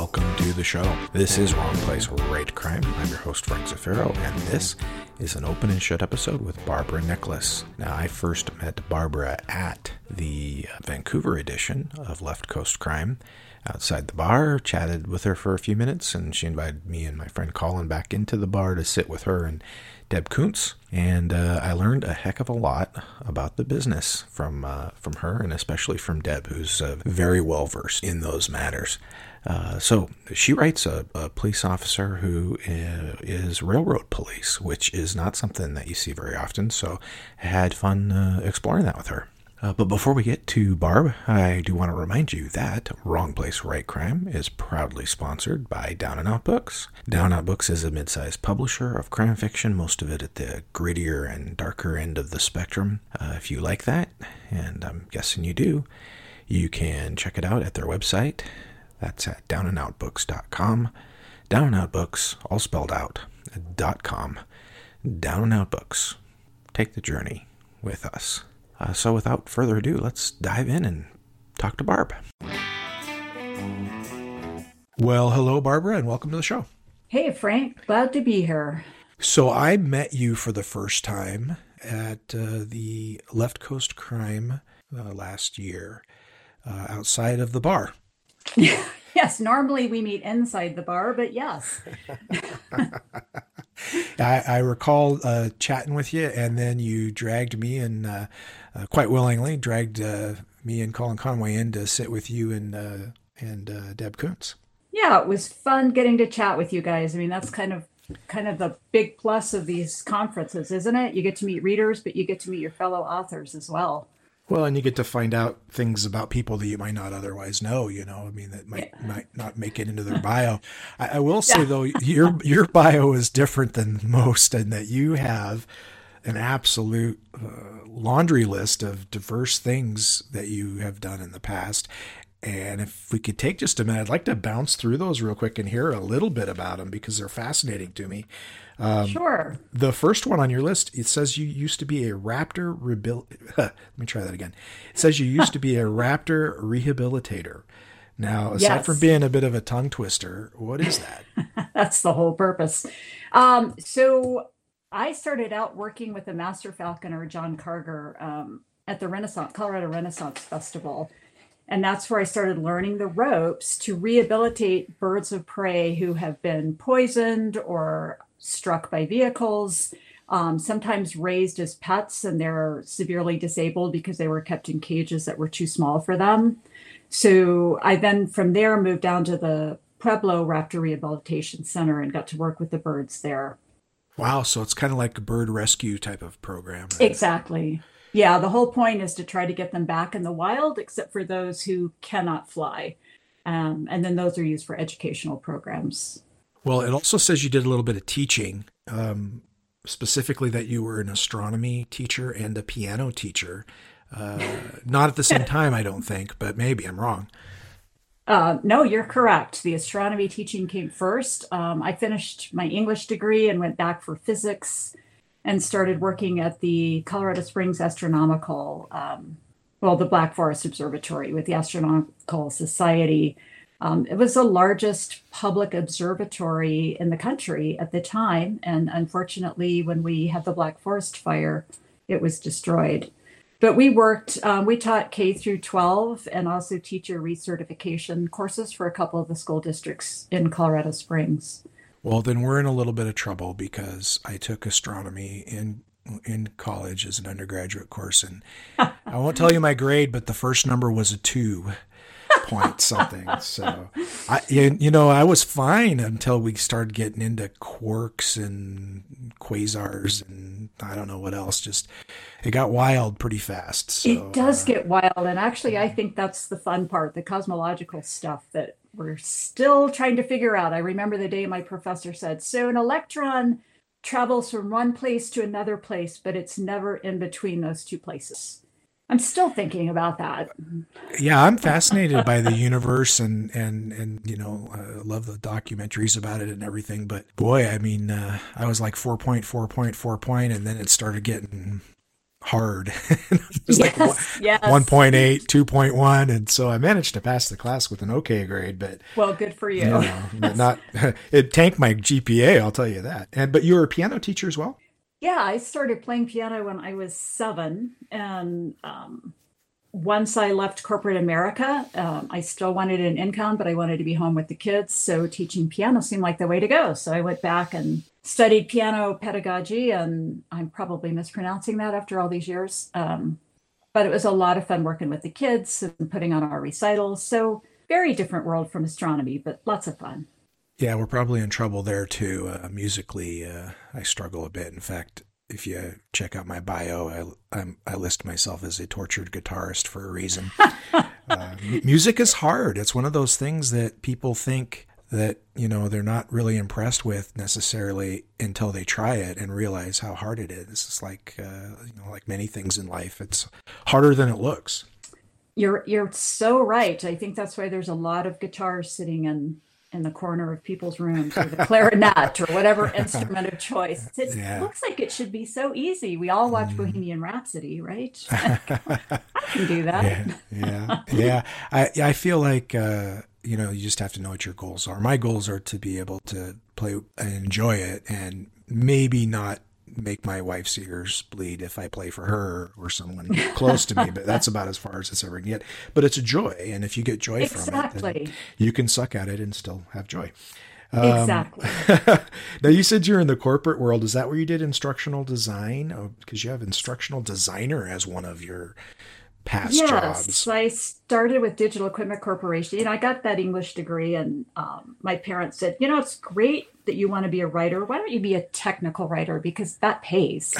welcome to the show. This is Wrong Place, Right Crime. I'm your host, Frank Zafiro, and this is an open and shut episode with Barbara Nickless. Now, I first met Barbara at the Vancouver edition of Left Coast Crime outside the bar, chatted with her for a few minutes, and she invited me and my friend Colin back into the bar to sit with her and Deb Kuntz, and uh, I learned a heck of a lot about the business from uh, from her, and especially from Deb, who's uh, very well versed in those matters. Uh, so she writes a, a, police officer who uh, railroad police, which is not something that you see very often. So I had fun uh, exploring that with her. Uh, but before we get to Barb, I do want to remind you that Wrong Place, Right Crime is proudly sponsored by Down and Out Books. Down and Out Books is a mid-sized publisher of crime fiction, most of it at the grittier and darker end of the spectrum. Uh, if you like that, and I'm guessing you do, you can check it out at their website. That's at downandoutbooks.com. Down and Out Books, all spelled out, dot com. Down and Out Books. Take the journey with us. Uh, so without further ado, let's dive in and talk to Barb. Well, hello, Barbara, and welcome to the show. Hey, Frank. Glad to be here. So I met you for the first time at uh, the Left Coast Crime uh, last year uh, outside of the bar. yes, normally we meet inside the bar, but yes. I, I, recall uh, chatting with you, and then you dragged me and uh, uh, quite willingly dragged uh, me and Colin Conway in to sit with you and uh, and uh, Deb Kuntz. Yeah, it was fun getting to chat with you guys. I mean, that's kind of kind of the big plus of these conferences, isn't it? You get to meet readers, but you get to meet your fellow authors as well. Well, and you get to find out things about people that you might not otherwise know. You know, I mean, that might yeah. might not make it into their bio. I, I will say yeah. though, your your bio is different than most, and that you have an absolute uh, laundry list of diverse things that you have done in the past. And if we could take just a minute, I'd like to bounce through those real quick and hear a little bit about them because they're fascinating to me. Um, sure. The first one on your list, it says you used to be a raptor rehabil. Let me try that again. It says you used to be a raptor rehabilitator. Now, aside yes. from being a bit of a tongue twister, what is that? That's the whole purpose. Um, so I started out working with the master falconer John Karger um, at the Renaissance Colorado Renaissance Festival. And that's where I started learning the ropes to rehabilitate birds of prey who have been poisoned or struck by vehicles, um, sometimes raised as pets, and they're severely disabled because they were kept in cages that were too small for them. So I then from there moved down to the Pueblo Raptor Rehabilitation Center and got to work with the birds there. Wow, so it's kind of like a bird rescue type of program. Right? Exactly. Yeah, the whole point is to try to get them back in the wild, except for those who cannot fly. Um, and then those are used for educational programs. Well, it also says you did a little bit of teaching, um, specifically that you were an astronomy teacher and a piano teacher. Uh, not at the same time, I don't think, but maybe I'm wrong. Uh, no, you're correct. The astronomy teaching came first. Um, I finished my English degree and went back for physics and started working at the Colorado Springs Astronomical, um, well, the Black Forest Observatory with the Astronomical Society um, it was the largest public observatory in the country at the time. And unfortunately, when we had the Black Forest fire, it was destroyed. But we worked, um, we taught K through 12 and also teacher recertification courses for a couple of the school districts in Colorado Springs. Well, then we're in a little bit of trouble because I took astronomy in in college as an undergraduate course, and I won't tell you my grade, but the first number was a two point something. So, I you know I was fine until we started getting into quarks and quasars and I don't know what else. Just it got wild pretty fast. So, it does uh, get wild, and actually, I think that's the fun part, the cosmological stuff that we're still trying to figure out. I remember the day my professor said, "So an electron." travels from one place to another place, but it's never in between those two places. I'm still thinking about that. Yeah, I'm fascinated by the universe and and and you know, I love the documentaries about it and everything. But boy, I mean, uh, I was like four point four point four point, and then it started getting hard. yes, like yes. 1.8, 2.1. And so I managed to pass the class with an okay grade, but. Well, good for you. you know, not, it tanked my GPA, I'll tell you that. And, but you were a piano teacher as well? Yeah, I started playing piano when I was seven. And, um, once I left corporate America, um, I still wanted an income, but I wanted to be home with the kids. So teaching piano seemed like the way to go. So I went back and studied piano pedagogy, and I'm probably mispronouncing that after all these years. Um, but it was a lot of fun working with the kids and putting on our recitals. So very different world from astronomy, but lots of fun. Yeah, we're probably in trouble there too. Uh, musically, uh, I struggle a bit. In fact, if you check out my bio, I, I'm, i list myself as a tortured guitarist for a reason. uh, music is hard. It's one of those things that people think that you know they're not really impressed with necessarily until they try it and realize how hard it is. It's like uh, you know, like many things in life, it's harder than it looks. You're you're so right. I think that's why there's a lot of guitars sitting in in the corner of people's rooms or the clarinet or whatever instrument of choice. It yeah. looks like it should be so easy. We all watch mm. Bohemian Rhapsody, right? I can do that. Yeah, yeah. yeah. I I feel like uh, you know you just have to know what your goals are. My goals are to be able to play and enjoy it, and maybe not make my wife's ears bleed if I play for her or someone close to me, but that's about as far as it's ever get. But it's a joy, and if you get joy exactly. from it, you can suck at it and still have joy. Um, exactly. now you said you're in the corporate world. Is that where you did instructional design? Oh, because you have instructional designer as one of your past yes, jobs. I started with Digital Equipment Corporation. You know, I got that English degree, and um, my parents said, you know, it's great that you want to be a writer. Why don't you be a technical writer because that pays?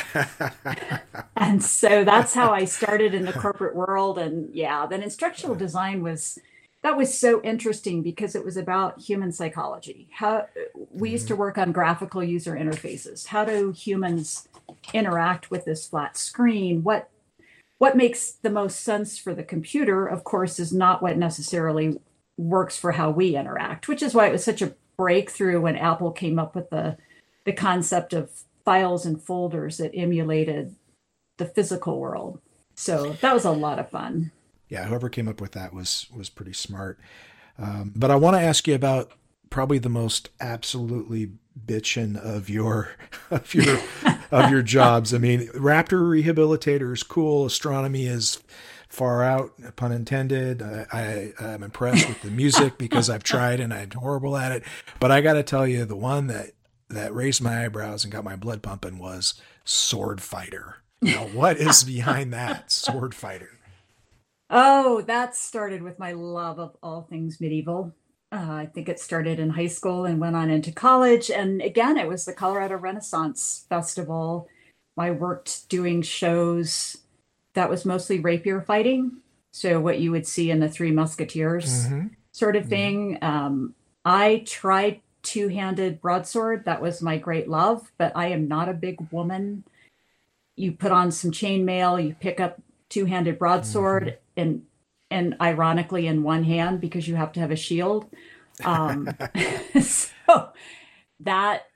and so that's how I started in the corporate world. And yeah, then instructional design was that was so interesting because it was about human psychology. How we used to mm-hmm. work on graphical user interfaces. How do humans interact with this flat screen? What what makes the most sense for the computer, of course, is not what necessarily works for how we interact, which is why it was such a breakthrough when Apple came up with the the concept of files and folders that emulated the physical world. So that was a lot of fun. Yeah, whoever came up with that was was pretty smart. Um, but I want to ask you about probably the most absolutely bitching of your of your of your jobs. I mean, raptor rehabilitator is cool. Astronomy is far out, pun intended. I, I am impressed with the music because I've tried and I'm horrible at it. But I got to tell you, the one that that raised my eyebrows and got my blood pumping was Sword Fighter. Now, what is behind that Sword Fighter? Oh, that started with my love of all things medieval. Uh, I think it started in high school and went on into college. And again, it was the Colorado Renaissance Festival. I worked doing shows that was mostly rapier fighting. So, what you would see in the Three Musketeers mm-hmm. sort of mm-hmm. thing. Mm-hmm. Um, I tried two handed broadsword. That was my great love, but I am not a big woman. You put on some chainmail, you pick up two handed broadsword, mm-hmm. and and ironically in one hand because you have to have a shield. Um, so that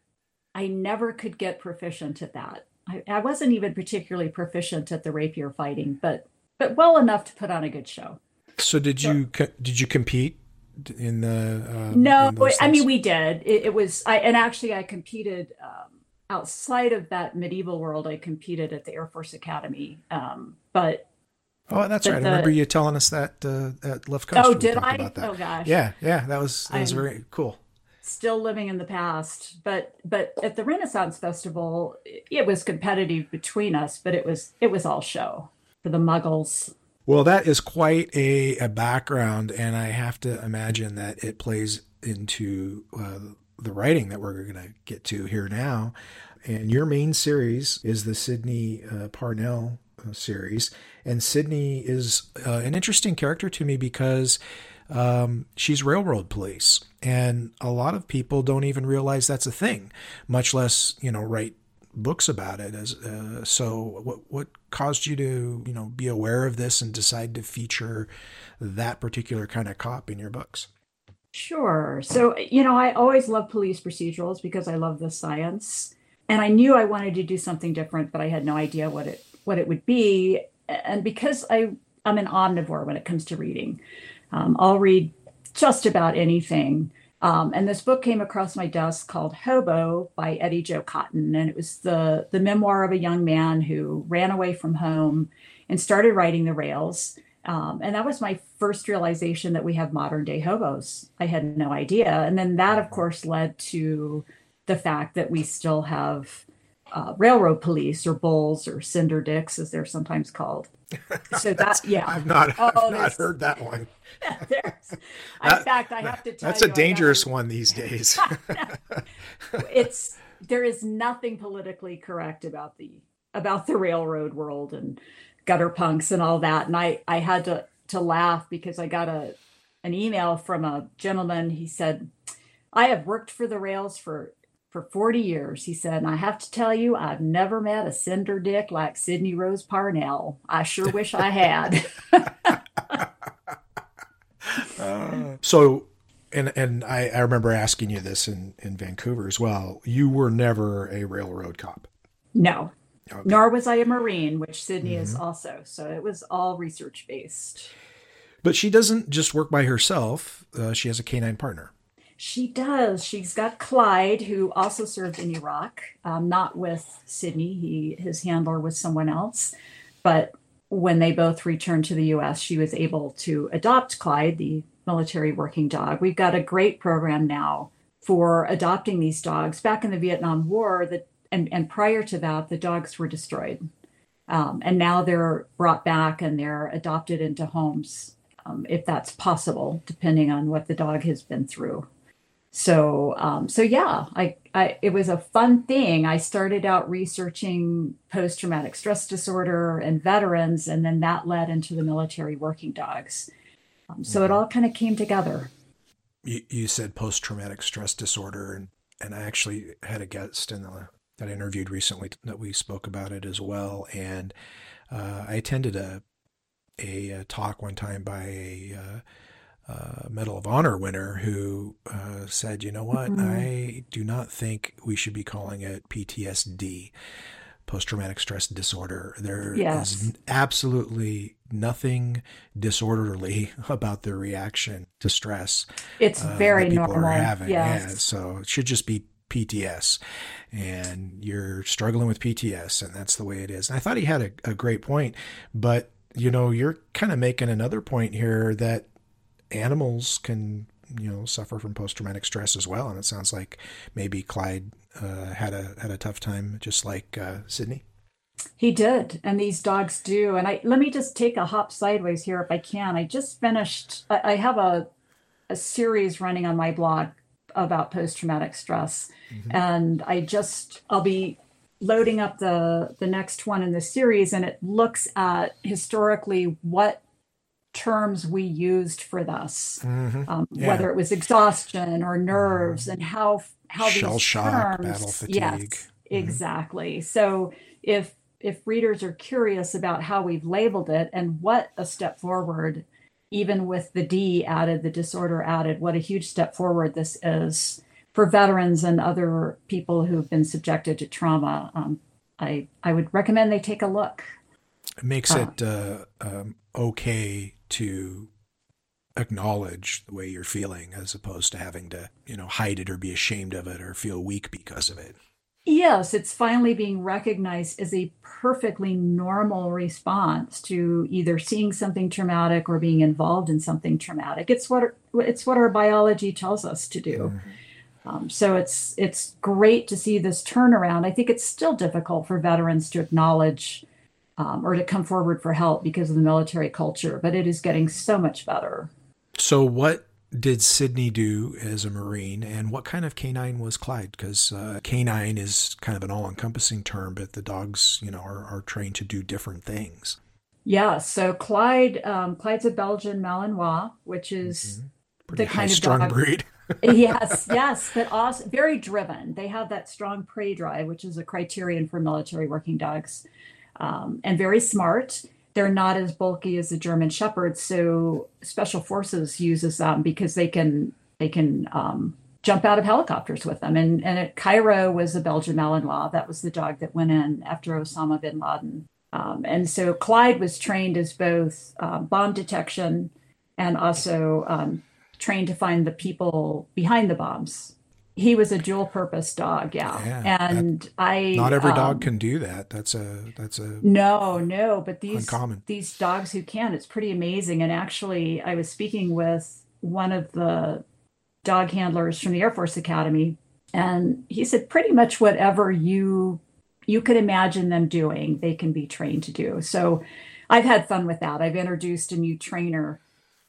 I never could get proficient at that. I, I, wasn't even particularly proficient at the rapier fighting, but but well enough to put on a good show. So did so, you did you compete in the? Um, no, in I mean we did. It, it, was I and actually I competed um, outside of that medieval world. I competed at the Air Force Academy, um, but Oh, that's right. The, I remember you telling us that uh, at Left Coast. Oh, did I? Oh gosh. Yeah, yeah. That was that was I'm very cool. Still living in the past, but but at the Renaissance Festival, it was competitive between us, but it was it was all show for the Muggles. Well, that is quite a, a background, and I have to imagine that it plays into uh, the writing that we're going to get to here now. And your main series is the Sydney uh, Parnell uh, series. And Sydney is uh, an interesting character to me because um, she's railroad police. And a lot of people don't even realize that's a thing, much less, you know, write books about it. As uh, So, what, what caused you to, you know, be aware of this and decide to feature that particular kind of cop in your books? Sure. So, you know, I always love police procedurals because I love the science. And I knew I wanted to do something different, but I had no idea what it what it would be. And because I, I'm an omnivore when it comes to reading, um, I'll read just about anything. Um, and this book came across my desk called Hobo by Eddie Joe Cotton. And it was the, the memoir of a young man who ran away from home and started riding the rails. Um, and that was my first realization that we have modern day hobos. I had no idea. And then that, of course, led to the fact that we still have uh, railroad police or bulls or cinder dicks, as they're sometimes called. So that, yeah. I've not, oh, I've not heard that one. that, in fact, I have to tell That's a dangerous one these days. it's there is nothing politically correct about the about the railroad world and gutter punks and all that. And I I had to to laugh because I got a an email from a gentleman. He said, "I have worked for the rails for." For 40 years, he said, and I have to tell you, I've never met a cinder dick like Sydney Rose Parnell. I sure wish I had. Uh, so, and and I, I remember asking you this in in Vancouver as well. You were never a railroad cop. No, okay. nor was I a Marine, which Sydney mm-hmm. is also. So it was all research based. But she doesn't just work by herself. Uh, she has a canine partner. She does. She's got Clyde, who also served in Iraq, um, not with Sydney. He his handler was someone else, but when they both returned to the US, she was able to adopt Clyde, the military working dog. We've got a great program now for adopting these dogs. Back in the Vietnam War, the, and, and prior to that, the dogs were destroyed. Um, and now they're brought back and they're adopted into homes, um, if that's possible, depending on what the dog has been through. So, um, so yeah, I, I, it was a fun thing. I started out researching post traumatic stress disorder and veterans, and then that led into the military working dogs. Um, so mm-hmm. it all kind of came together. You, you said post traumatic stress disorder, and, and I actually had a guest in the, that I interviewed recently that we spoke about it as well. And uh, I attended a, a, a, talk one time by a uh, uh, Medal of Honor winner who uh, said, you know what, mm-hmm. I do not think we should be calling it PTSD, post traumatic stress disorder. There yes. is absolutely nothing disorderly about the reaction to stress. It's uh, very people normal. Are having. Yes. Yeah, so it should just be PTS and you're struggling with PTS and that's the way it is. And I thought he had a, a great point, but you know, you're kind of making another point here that animals can you know suffer from post traumatic stress as well, and it sounds like maybe Clyde uh, had a had a tough time, just like uh, Sydney. He did, and these dogs do. And I let me just take a hop sideways here if I can. I just finished. I, I have a a series running on my blog about post traumatic stress, mm-hmm. and I just I'll be loading up the the next one in the series, and it looks at historically what terms we used for this, mm-hmm. um, yeah. whether it was exhaustion or nerves, and how how Shell these shock, terms, battle fatigue. Yes, mm-hmm. exactly. So if if readers are curious about how we've labeled it and what a step forward, even with the D added, the disorder added, what a huge step forward this is for veterans and other people who've been subjected to trauma. Um, I I would recommend they take a look. It makes uh, it uh, um, okay to acknowledge the way you're feeling as opposed to having to, you know, hide it or be ashamed of it or feel weak because of it. Yes, it's finally being recognized as a perfectly normal response to either seeing something traumatic or being involved in something traumatic. It's what it's what our biology tells us to do. Mm-hmm. Um, so it's it's great to see this turnaround. I think it's still difficult for veterans to acknowledge um, or to come forward for help because of the military culture, but it is getting so much better. So, what did Sydney do as a Marine, and what kind of canine was Clyde? Because uh, canine is kind of an all-encompassing term, but the dogs, you know, are, are trained to do different things. Yeah. So Clyde, um, Clyde's a Belgian Malinois, which is mm-hmm. the kind of strong breed. yes, yes, but also very driven. They have that strong prey drive, which is a criterion for military working dogs um, and very smart. They're not as bulky as the German Shepherd, so Special Forces uses them because they can they can um, jump out of helicopters with them. And and at Cairo was a Belgian Malinois. That was the dog that went in after Osama bin Laden Um, and so Clyde was trained as both uh, bomb detection and also um, trained to find the people behind the bombs. He was a dual purpose dog, yeah. yeah and that, I not every um, dog can do that. That's a that's a no, no. But these uncommon. these dogs who can, it's pretty amazing. And actually, I was speaking with one of the dog handlers from the Air Force Academy, and he said pretty much whatever you you could imagine them doing, they can be trained to do. So I've had fun with that. I've introduced a new trainer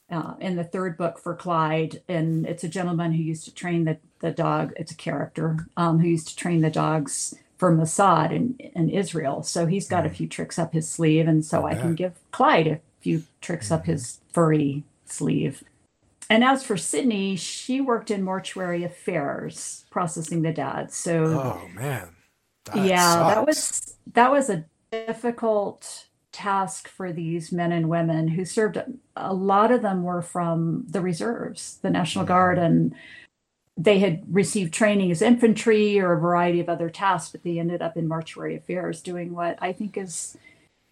uh, in the third book for Clyde, and it's a gentleman who used to train the, the dog. It's a character um, who used to train the dogs for Mossad in, in Israel. So he's got a few tricks up his sleeve, and so I, I can give Clyde a few tricks mm-hmm. up his furry sleeve. And as for Sydney, she worked in mortuary affairs, processing the dead. So, oh man, that yeah, sucks. that was that was a difficult task for these men and women who served. A lot of them were from the reserves, the National mm-hmm. Guard, and they had received training as infantry or a variety of other tasks, but they ended up in mortuary affairs doing what I think is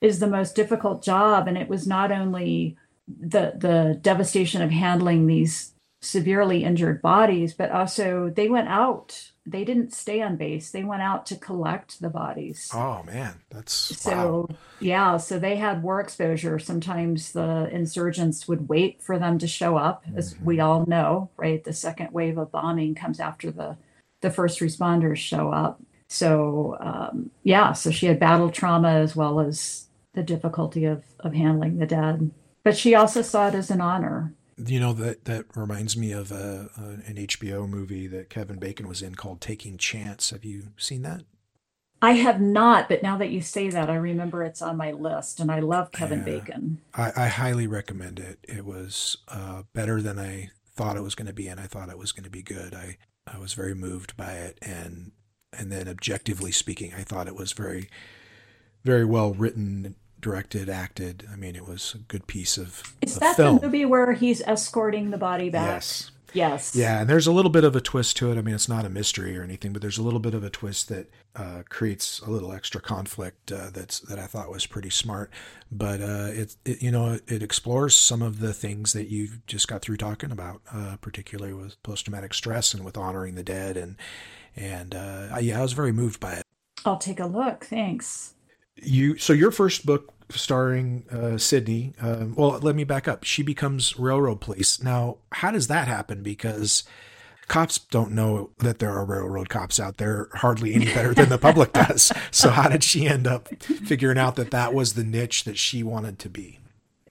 is the most difficult job. And it was not only the the devastation of handling these severely injured bodies, but also they went out they didn't stay on base. They went out to collect the bodies. Oh man, that's so wow. yeah. So they had war exposure. Sometimes the insurgents would wait for them to show up, as mm-hmm. we all know, right? The second wave of bombing comes after the the first responders show up. So um, yeah, so she had battle trauma as well as the difficulty of of handling the dead. But she also saw it as an honor you know that that reminds me of a, a, an HBO movie that Kevin Bacon was in called Taking Chance. Have you seen that? I have not, but now that you say that, I remember it's on my list, and I love Kevin yeah, Bacon. I, I, highly recommend it. It was uh, better than I thought it was going to be, and I thought it was going to be good. I I was very moved by it, and and then objectively speaking, I thought it was very very well written directed, acted. I mean, it was a good piece of. Is of that film. the movie where he's escorting the body back? Yes. Yes. Yeah, and there's a little bit of a twist to it. I mean, it's not a mystery or anything, but there's a little bit of a twist that uh, creates a little extra conflict uh, that's that I thought was pretty smart. But uh, it, it, you know, it explores some of the things that you just got through talking about, uh, particularly with post traumatic stress and with honoring the dead, and and uh, yeah, I was very moved by it. I'll take a look. Thanks you so your first book starring uh, Sydney. Uh, well, let me back up. She becomes railroad police. Now, how does that happen? Because cops don't know that there are railroad cops out there hardly any better than the public does. So, how did she end up figuring out that that was the niche that she wanted to be?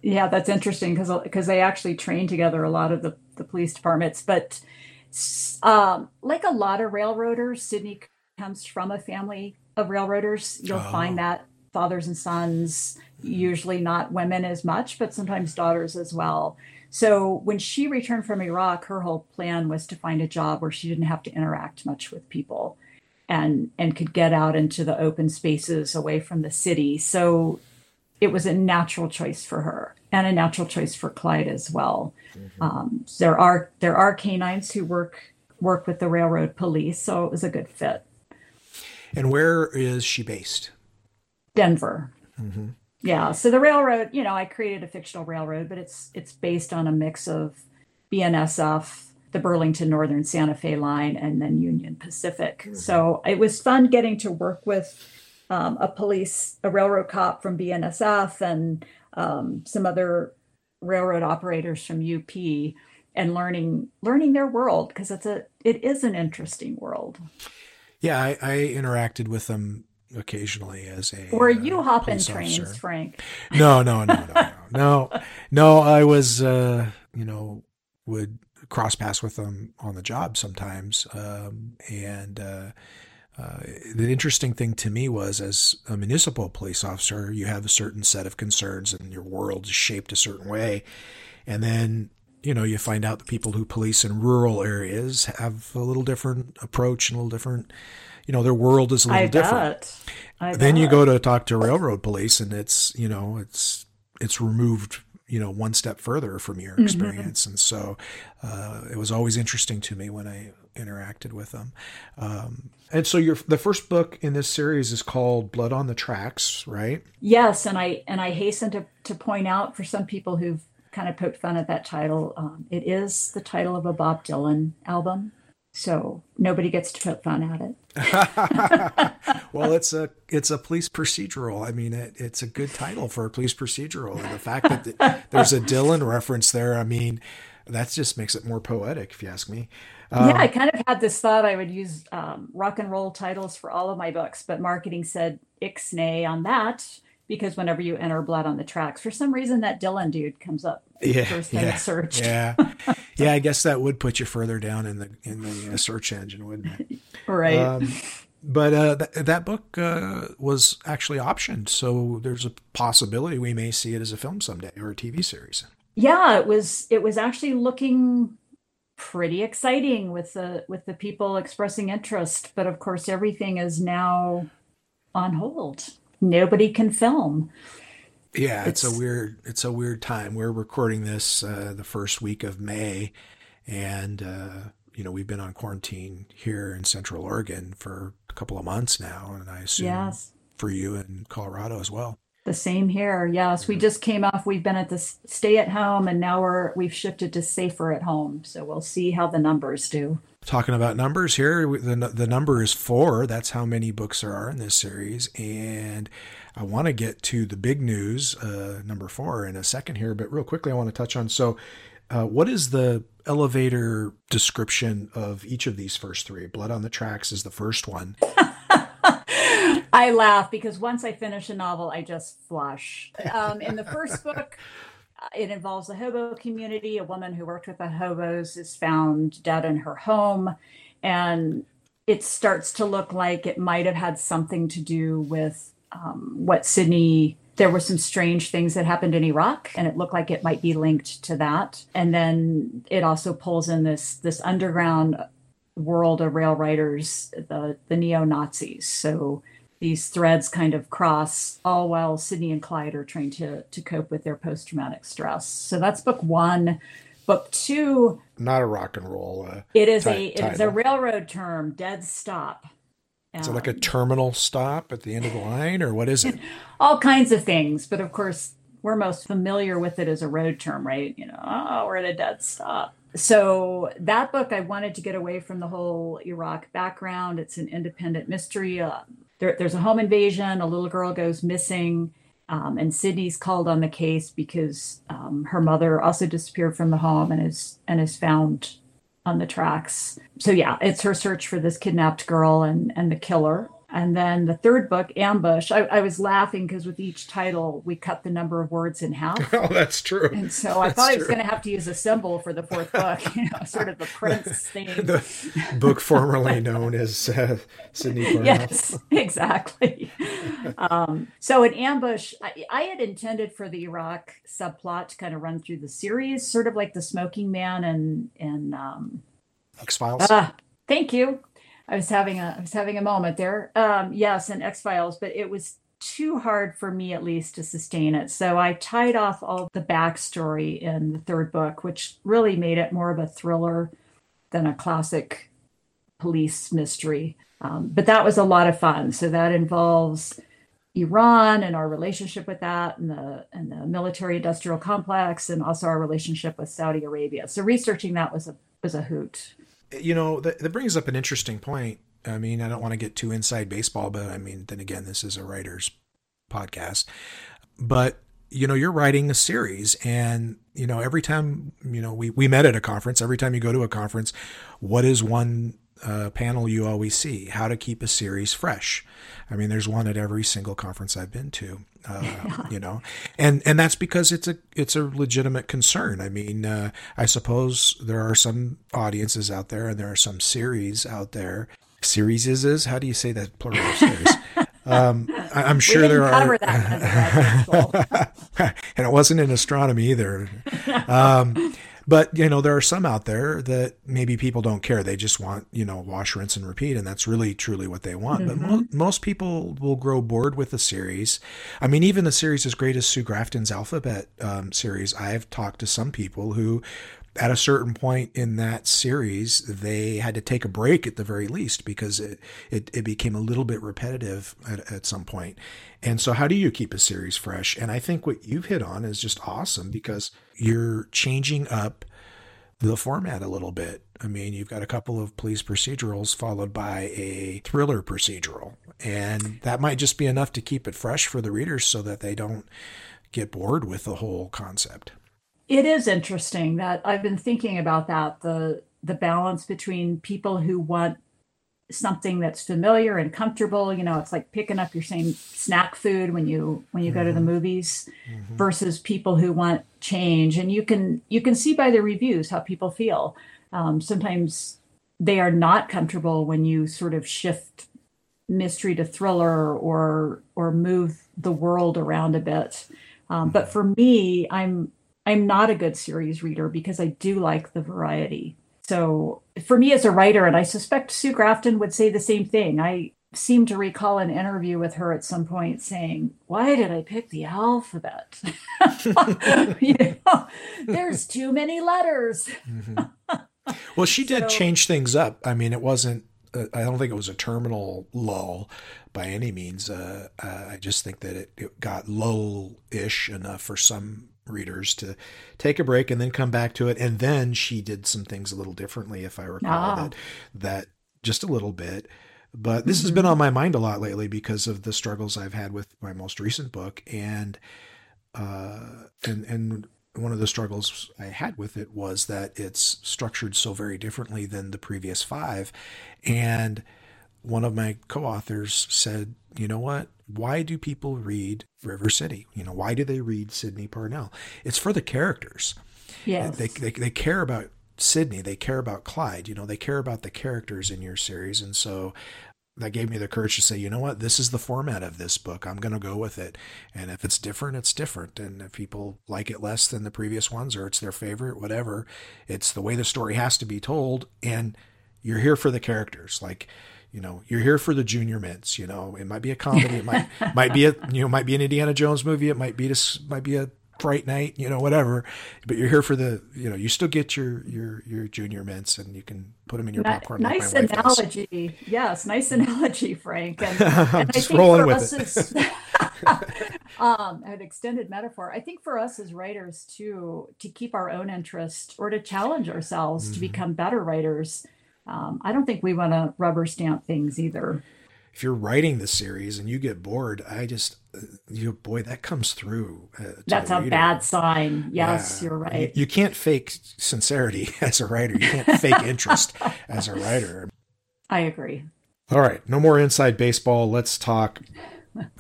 Yeah, that's interesting because because they actually train together a lot of the the police departments, but um, like a lot of railroaders, Sydney comes from a family of railroaders. You'll oh. find that fathers and sons, usually not women as much, but sometimes daughters as well. So when she returned from Iraq, her whole plan was to find a job where she didn't have to interact much with people and and could get out into the open spaces away from the city. So it was a natural choice for her and a natural choice for Clyde as well. Mm-hmm. Um, there are there are canines who work work with the railroad police, so it was a good fit. And where is she based? Denver. Mm-hmm. Yeah. So the railroad, you know, I created a fictional railroad, but it's it's based on a mix of BNSF, the Burlington Northern Santa Fe line, and then Union Pacific. Mm-hmm. So it was fun getting to work with um, a police, a railroad cop from BNSF, and um, some other railroad operators from UP, and learning learning their world because it's a it is an interesting world. Yeah, I, I interacted with them occasionally as a were you uh, hopping trains officer. frank. No no no no no no. No i was uh you know would cross paths with them on the job sometimes um, and uh, uh, the interesting thing to me was as a municipal police officer you have a certain set of concerns and your world is shaped a certain way. And then you know you find out the people who police in rural areas have a little different approach and a little different you know their world is a little I different. then bet. you go to talk to railroad police, and it's you know it's it's removed you know one step further from your mm-hmm. experience, mm-hmm. and so uh, it was always interesting to me when I interacted with them. Um, and so your the first book in this series is called Blood on the Tracks, right? Yes, and I and I hasten to to point out for some people who've kind of poked fun at that title, um, it is the title of a Bob Dylan album, so nobody gets to poke fun at it. well, it's a it's a police procedural. I mean, it, it's a good title for a police procedural, and the fact that the, there's a Dylan reference there, I mean, that just makes it more poetic, if you ask me. Um, yeah, I kind of had this thought I would use um, rock and roll titles for all of my books, but marketing said ixnay on that because whenever you enter blood on the tracks, for some reason that Dylan dude comes up yeah, first yeah, search. Yeah, yeah. I guess that would put you further down in the in the uh, search engine, wouldn't it? Right. Um, but uh, th- that book uh, was actually optioned, so there's a possibility we may see it as a film someday or a TV series. Yeah, it was. It was actually looking pretty exciting with the with the people expressing interest but of course everything is now on hold nobody can film yeah it's, it's a weird it's a weird time we're recording this uh, the first week of may and uh, you know we've been on quarantine here in central oregon for a couple of months now and i assume yes. for you in colorado as well the same here. Yes, we just came off. We've been at the stay at home, and now we're we've shifted to safer at home. So we'll see how the numbers do. Talking about numbers here, the the number is four. That's how many books there are in this series, and I want to get to the big news, uh, number four, in a second here. But real quickly, I want to touch on so. Uh, what is the elevator description of each of these first three? Blood on the Tracks is the first one. I laugh because once I finish a novel, I just flush. Um, in the first book, it involves a hobo community. A woman who worked with the hobos is found dead in her home. And it starts to look like it might have had something to do with um, what Sydney. There were some strange things that happened in Iraq, and it looked like it might be linked to that. And then it also pulls in this this underground world of rail riders, the the neo Nazis. So these threads kind of cross all while Sydney and Clyde are trying to to cope with their post traumatic stress. So that's book one. Book two. Not a rock and roll. Uh, it is a it is a railroad term. Dead stop. Is um, it like a terminal stop at the end of the line, or what is it? all kinds of things, but of course we're most familiar with it as a road term, right? You know, oh, we're at a dead stop. So that book, I wanted to get away from the whole Iraq background. It's an independent mystery. Uh, there, there's a home invasion, a little girl goes missing, um, and Sydney's called on the case because um, her mother also disappeared from the home and is and is found on the tracks. So yeah, it's her search for this kidnapped girl and and the killer. And then the third book, Ambush, I, I was laughing because with each title, we cut the number of words in half. Oh, that's true. And so I thought true. I was going to have to use a symbol for the fourth book, you know, sort of the Prince thing. the book formerly known as uh, Sydney Yes, exactly. um, so in Ambush, I, I, had intended for the Iraq subplot to kind of run through the series, sort of like the Smoking Man and, and um, X Files. Uh, thank you. I was having a I was having a moment there. Um, yes, and X Files, but it was too hard for me at least to sustain it. So I tied off all the backstory in the third book, which really made it more of a thriller than a classic police mystery. Um, but that was a lot of fun. So that involves Iran and our relationship with that, and the and the military industrial complex, and also our relationship with Saudi Arabia. So researching that was a was a hoot you know, that, that brings up an interesting point. I mean, I don't want to get too inside baseball, but I mean, then again, this is a writer's podcast. But you know, you're writing a series, and you know, every time you know we we met at a conference. Every time you go to a conference, what is one uh, panel you always see? How to keep a series fresh. I mean, there's one at every single conference I've been to. Uh, you know, and and that's because it's a it's a legitimate concern. I mean, uh, I suppose there are some audiences out there, and there are some series out there. Series is is how do you say that plural series? Um, I, am sure there are, and it wasn't in astronomy either. Um, but you know, there are some out there that maybe people don't care. They just want you know wash, rinse, and repeat, and that's really truly what they want. Mm-hmm. But mo- most people will grow bored with the series. I mean, even the series as great as Sue Grafton's Alphabet um, series. I've talked to some people who at a certain point in that series, they had to take a break at the very least because it, it, it became a little bit repetitive at, at some point. And so, how do you keep a series fresh? And I think what you've hit on is just awesome because you're changing up the format a little bit. I mean, you've got a couple of police procedurals followed by a thriller procedural, and that might just be enough to keep it fresh for the readers so that they don't get bored with the whole concept. It is interesting that I've been thinking about that the the balance between people who want something that's familiar and comfortable you know it's like picking up your same snack food when you when you mm-hmm. go to the mm-hmm. movies mm-hmm. versus people who want change and you can you can see by the reviews how people feel um, sometimes they are not comfortable when you sort of shift mystery to thriller or or move the world around a bit um, but for me i'm i'm not a good series reader because i do like the variety so for me as a writer, and I suspect Sue Grafton would say the same thing, I seem to recall an interview with her at some point saying, Why did I pick the alphabet? you know, there's too many letters. mm-hmm. Well, she did so, change things up. I mean, it wasn't, I don't think it was a terminal lull by any means. Uh, uh, I just think that it, it got lull ish enough for some readers to take a break and then come back to it. And then she did some things a little differently, if I recall that, that just a little bit. But this mm-hmm. has been on my mind a lot lately because of the struggles I've had with my most recent book, and uh, and and one of the struggles I had with it was that it's structured so very differently than the previous five, and one of my co-authors said, "You know what? why do people read River City? You know, why do they read Sydney Parnell? It's for the characters. Yes. They, they, they care about Sydney. They care about Clyde. You know, they care about the characters in your series. And so that gave me the courage to say, you know what, this is the format of this book. I'm going to go with it. And if it's different, it's different. And if people like it less than the previous ones or it's their favorite, whatever, it's the way the story has to be told. And you're here for the characters. Like, you know you're here for the junior mints you know it might be a comedy it might might be a you know might be an indiana jones movie it might be this might be a fright night you know whatever but you're here for the you know you still get your your your junior mints and you can put them in your popcorn nice like analogy. Yes nice analogy frank. And, and i think for us as, um, an extended metaphor. I think for us as writers too to keep our own interest or to challenge ourselves mm-hmm. to become better writers um, I don't think we want to rubber stamp things either. If you're writing the series and you get bored, I just, you boy, that comes through. Uh, That's a bad sign. Yes, yeah. you're right. You, you can't fake sincerity as a writer. You can't fake interest as a writer. I agree. All right, no more inside baseball. Let's talk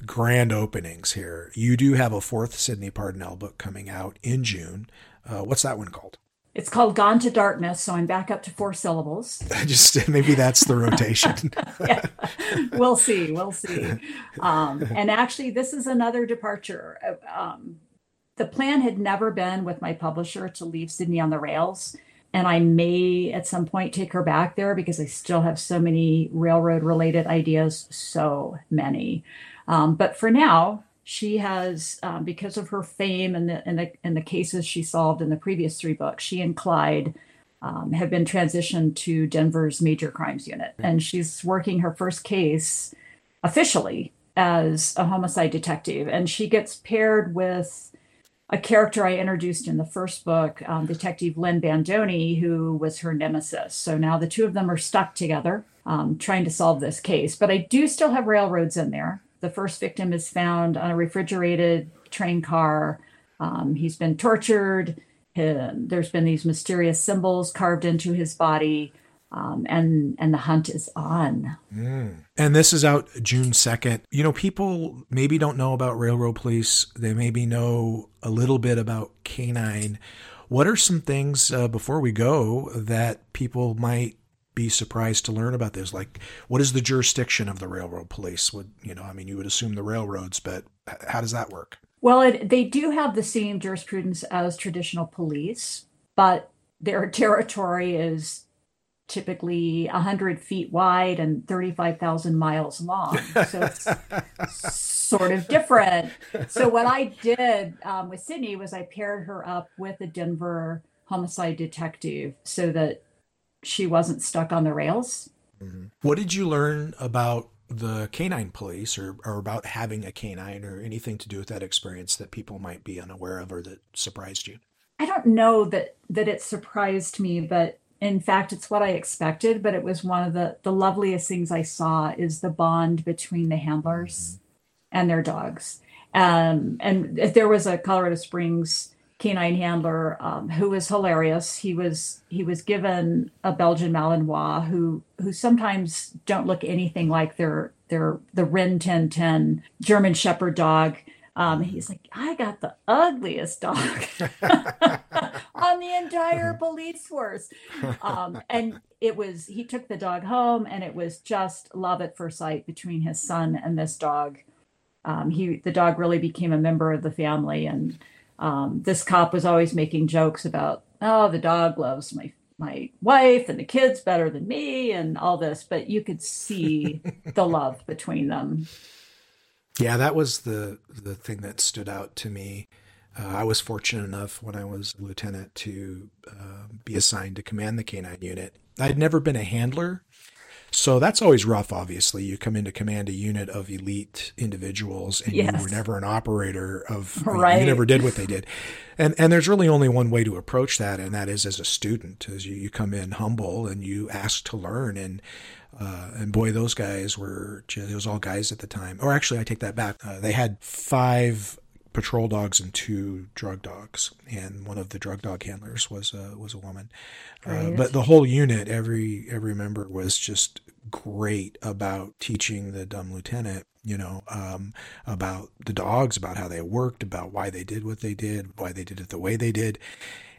grand openings here. You do have a fourth Sydney Parnell book coming out in June. Uh, what's that one called? It's called Gone to Darkness, so I'm back up to four syllables. Just maybe that's the rotation. yeah. We'll see. We'll see. Um, and actually, this is another departure. Um, the plan had never been with my publisher to leave Sydney on the rails. And I may at some point take her back there because I still have so many railroad related ideas, so many. Um, but for now, she has um, because of her fame and the, and the and the cases she solved in the previous three books she and clyde um, have been transitioned to denver's major crimes unit and she's working her first case officially as a homicide detective and she gets paired with a character I introduced in the first book, um, Detective Lynn Bandoni, who was her nemesis. So now the two of them are stuck together um, trying to solve this case. But I do still have railroads in there. The first victim is found on a refrigerated train car. Um, he's been tortured. there's been these mysterious symbols carved into his body. Um, and and the hunt is on. Mm. And this is out June second. You know, people maybe don't know about Railroad Police. They maybe know a little bit about Canine. What are some things uh, before we go that people might be surprised to learn about this? Like, what is the jurisdiction of the railroad police? Would you know? I mean, you would assume the railroads, but how does that work? Well, it, they do have the same jurisprudence as traditional police, but their territory is typically 100 feet wide and 35,000 miles long. So it's sort of different. So, what I did um, with Sydney was I paired her up with a Denver homicide detective so that she wasn't stuck on the rails. Mm-hmm. What did you learn about the canine police or, or about having a canine or anything to do with that experience that people might be unaware of or that surprised you? I don't know that that it surprised me, but in fact it's what I expected, but it was one of the the loveliest things I saw is the bond between the handlers mm-hmm. and their dogs. Um, and if there was a Colorado Springs canine handler um, who was hilarious. He was he was given a Belgian Malinois who who sometimes don't look anything like their their the Rin Tin Tin German Shepherd dog. Um, he's like, I got the ugliest dog on the entire police force. Um, and it was, he took the dog home and it was just love at first sight between his son and this dog. Um, he, the dog really became a member of the family. And um, this cop was always making jokes about, oh, the dog loves my my wife and the kids better than me and all this, but you could see the love between them. Yeah, that was the the thing that stood out to me. Uh, I was fortunate enough when I was a lieutenant to uh, be assigned to command the canine unit. I'd never been a handler, so that's always rough, obviously. You come in to command a unit of elite individuals and yes. you were never an operator of right. you never did what they did. And and there's really only one way to approach that, and that is as a student, as you, you come in humble and you ask to learn and uh, and boy, those guys were, it was all guys at the time. Or actually, I take that back. Uh, they had five patrol dogs and two drug dogs, and one of the drug dog handlers was a was a woman. Uh, but the whole unit, every every member was just great about teaching the dumb lieutenant. You know, um, about the dogs, about how they worked, about why they did what they did, why they did it the way they did.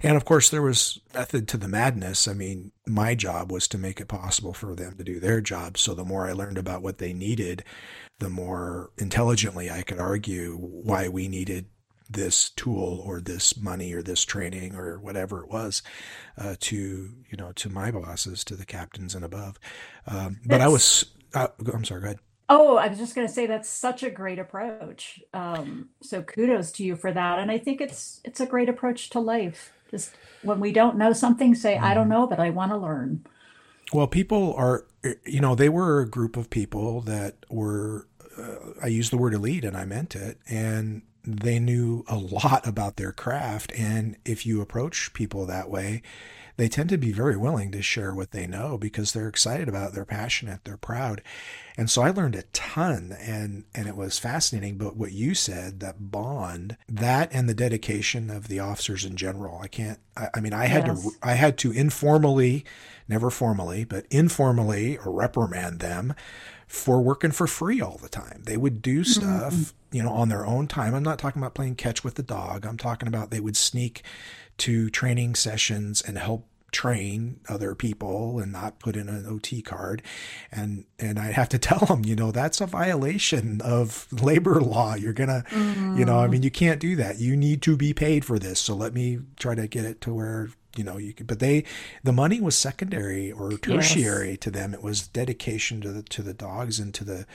And of course, there was method to the madness. I mean, my job was to make it possible for them to do their job. So the more I learned about what they needed, the more intelligently I could argue why we needed this tool or this money or this training or whatever it was uh, to you know to my bosses to the captains and above. Um, but i was uh, i'm sorry go ahead. Oh i was just going to say that's such a great approach. Um, so kudos to you for that. And i think it's it's a great approach to life. Just when we don't know something say mm. i don't mm-hmm. know but i want to learn. Well people are you know they were a group of people that were uh, I used the word elite and I meant it. And they knew a lot about their craft. And if you approach people that way, they tend to be very willing to share what they know because they're excited about it, they're passionate, they're proud. And so I learned a ton and and it was fascinating. But what you said, that bond, that and the dedication of the officers in general, I can't I, I mean I had yes. to I had to informally, never formally, but informally reprimand them for working for free all the time. They would do mm-hmm. stuff, mm-hmm. you know, on their own time. I'm not talking about playing catch with the dog. I'm talking about they would sneak to training sessions and help train other people and not put in an OT card. And and I have to tell them, you know, that's a violation of labor law. You're gonna, mm-hmm. you know, I mm-hmm. mean, you can't do that. You need to be paid for this. So let me try to get it to where you know you could but they the money was secondary or tertiary yes. to them it was dedication to the to the dogs and to the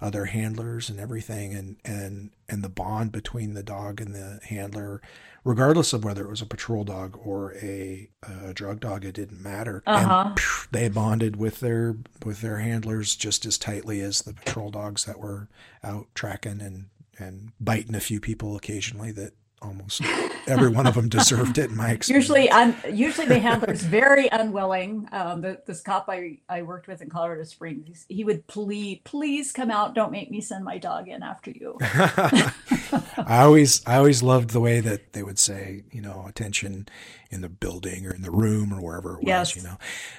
other handlers and everything and and and the bond between the dog and the handler regardless of whether it was a patrol dog or a, a drug dog it didn't matter uh-huh. and phew, they bonded with their with their handlers just as tightly as the patrol dogs that were out tracking and and biting a few people occasionally that almost every one of them deserved it in my experience. Usually, un, usually the handler's very unwilling. Um, the, this cop I, I worked with in Colorado Springs, he would plead, please come out. Don't make me send my dog in after you. I always, I always loved the way that they would say, you know, attention in the building or in the room or wherever it was, yes. you know,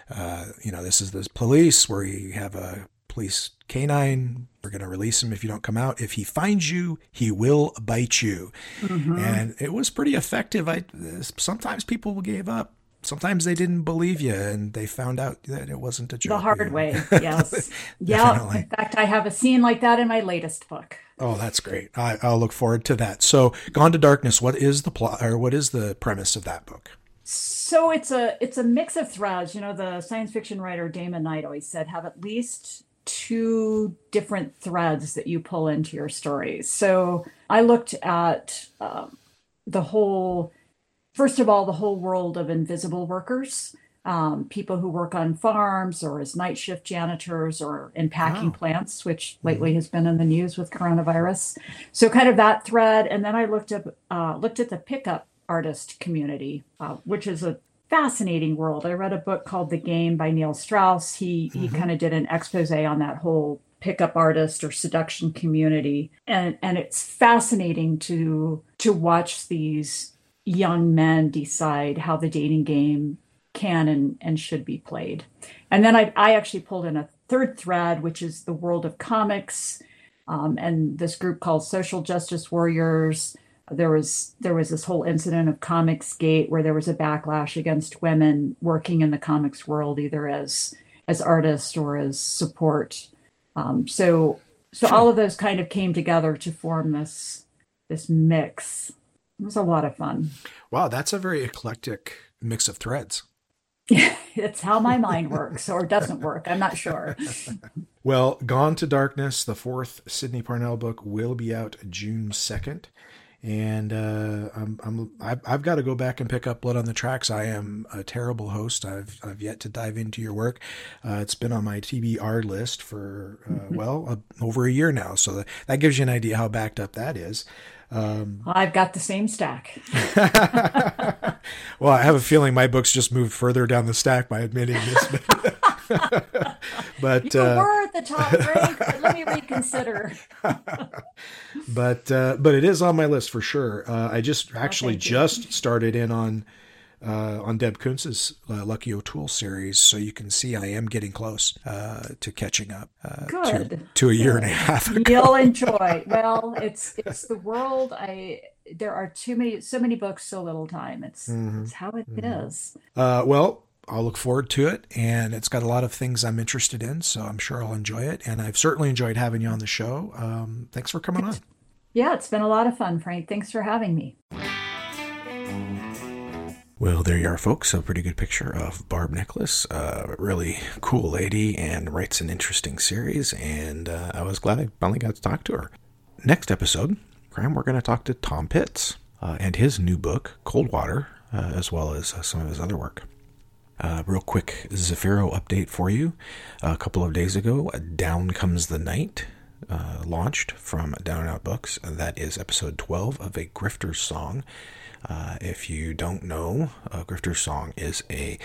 uh, you know, this is the police where you have a police canine. We're going to release him if you don't come out. If he finds you, he will bite you. Mm-hmm. And it was pretty effective. I sometimes people gave up. Sometimes they didn't believe you, and they found out that it wasn't a joke. The hard way, yes. yeah. In fact, I have a scene like that in my latest book. Oh, that's great. I, will look forward to that. So, Gone to Darkness. What is the plot, or what is the premise of that book? So it's a it's a mix of threads. You know, the science fiction writer Damon Knight always said have at least two different threads that you pull into your stories. So I looked at um, the whole first of all, the whole world of invisible workers, um, people who work on farms or as night shift janitors or in packing Wow. plants, which lately has been in the news with coronavirus. So kind of that thread, and then I looked up uh, looked at the pickup artist community, uh, which is a fascinating world. I read a book called The Game by Neil Strauss. He he kind of did an expose on that whole pickup artist or seduction community, and and it's fascinating to to watch these young men decide how the dating game can and, and should be played. And then I, I actually pulled in a third thread, which is the world of comics um, and this group called Social Justice Warriors. There was there was this whole incident of Comics Gate where there was a backlash against women working in the comics world, either as as artists or as support. Um, so so all of those kind of came together to form this this mix. It was a lot of fun. Wow, that's a very eclectic mix of threads. it's how my mind works or doesn't work. I'm not sure. Well, Gone to Darkness, the fourth Sydney Parnell book, will be out June 2nd. And uh, I'm, I'm, I've, I've got to go back and pick up Blood on the Tracks. I am a terrible host. I've, I've yet to dive into your work. Uh, it's been on my TBR list for, uh, well, uh, over a year now. So that, that gives you an idea how backed up that is. Um, I've got the same stack. well, I have a feeling my books just moved further down the stack by admitting this. but You uh, were at the top rank, but let me reconsider. but uh, but it is on my list for sure. Uh, I just actually thank you. just started in on uh, on Deb Coonts's uh, Lucky O'Toole series, so you can see I am getting close uh, to catching up uh, to, Good. to a year and a half ago. You'll enjoy. Well, it's it's the world. I there are too many, so many books, so little time. It's Mm-hmm. it's how it is. Uh, well, I'll look forward to it, and it's got a lot of things I'm interested in, so I'm sure I'll enjoy it. And I've certainly enjoyed having you on the show. Um, thanks for coming on. Yeah, it's been a lot of fun, Frank. Thanks for having me. Well, there you are, folks. A pretty good picture of Barb Nickless. A really cool lady and writes an interesting series. And uh, I was glad I finally got to talk to her. Next episode, Graham, we're going to talk to Tom Pitts uh, and his new book, Cold Water, uh, as well as uh, some of his other work. Uh, real quick Zafiro update for you. A couple of days ago, Down Comes the Night uh, launched from Down and Out Books. That is episode 12 of A Grifter's Song. Uh, if you don't know, A Grifter's Song is a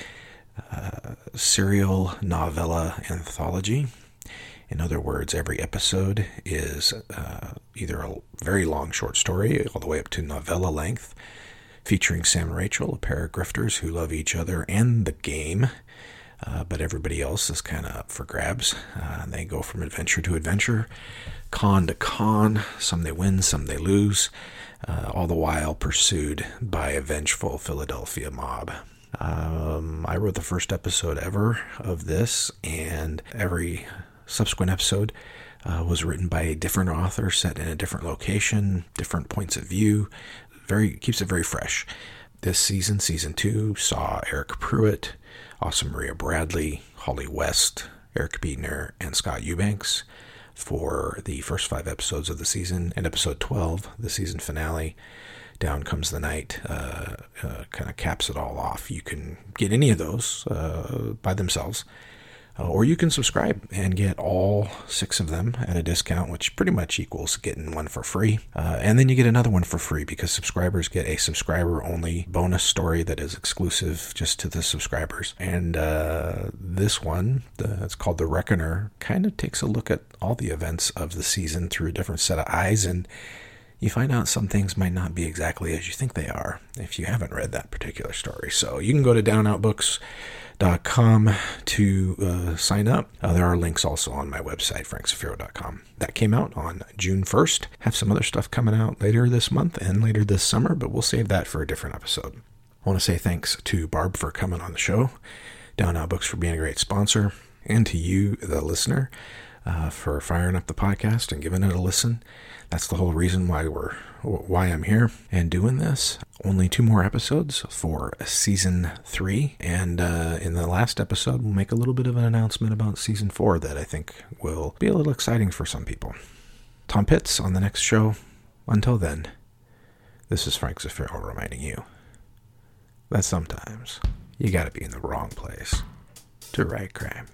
uh, serial novella anthology. In other words, every episode is uh, either a very long short story, all the way up to novella length, featuring Sam and Rachel, a pair of grifters who love each other and the game, uh, but everybody else is kind of up for grabs. Uh, they go from adventure to adventure, con to con. Some they win, some they lose, uh, all the while pursued by a vengeful Philadelphia mob. Um, I wrote the first episode ever of this, and every subsequent episode uh, was written by a different author, set in a different location, different points of view. Very keeps it very fresh. This season, season two, saw Eryk Pruitt, Asa Maria Bradley, Holly West, Eric Beetner, and Scott Eubanks for the first five episodes of the season, and episode 12, the season finale, Down Comes the Night, uh, uh, kind of caps it all off. You can get any of those uh, by themselves, uh, or you can subscribe and get all six of them at a discount, which pretty much equals getting one for free. Uh, and then you get another one for free because subscribers get a subscriber only bonus story that is exclusive just to the subscribers. And uh, this one, it's called The Reckoner, kind of takes a look at all the events of the season through a different set of eyes and you find out some things might not be exactly as you think they are if you haven't read that particular story. So you can go to downoutbooks.com to uh, sign up. Uh, there are links also on my website, frankzafiro.com. That came out on June 1st. Have some other stuff coming out later this month and later this summer, but we'll save that for a different episode. I want to say thanks to Barb for coming on the show, Down Out Books for being a great sponsor, and to you, the listener, uh, for firing up the podcast and giving it a listen. That's the whole reason why we're why I'm here and doing this. Only two more episodes for season three, and uh, in the last episode, we'll make a little bit of an announcement about season four that I think will be a little exciting for some people. Tom Pitts on the next show. Until then, this is Frank Zafiro reminding you: that sometimes you gotta be in the wrong place to write crime.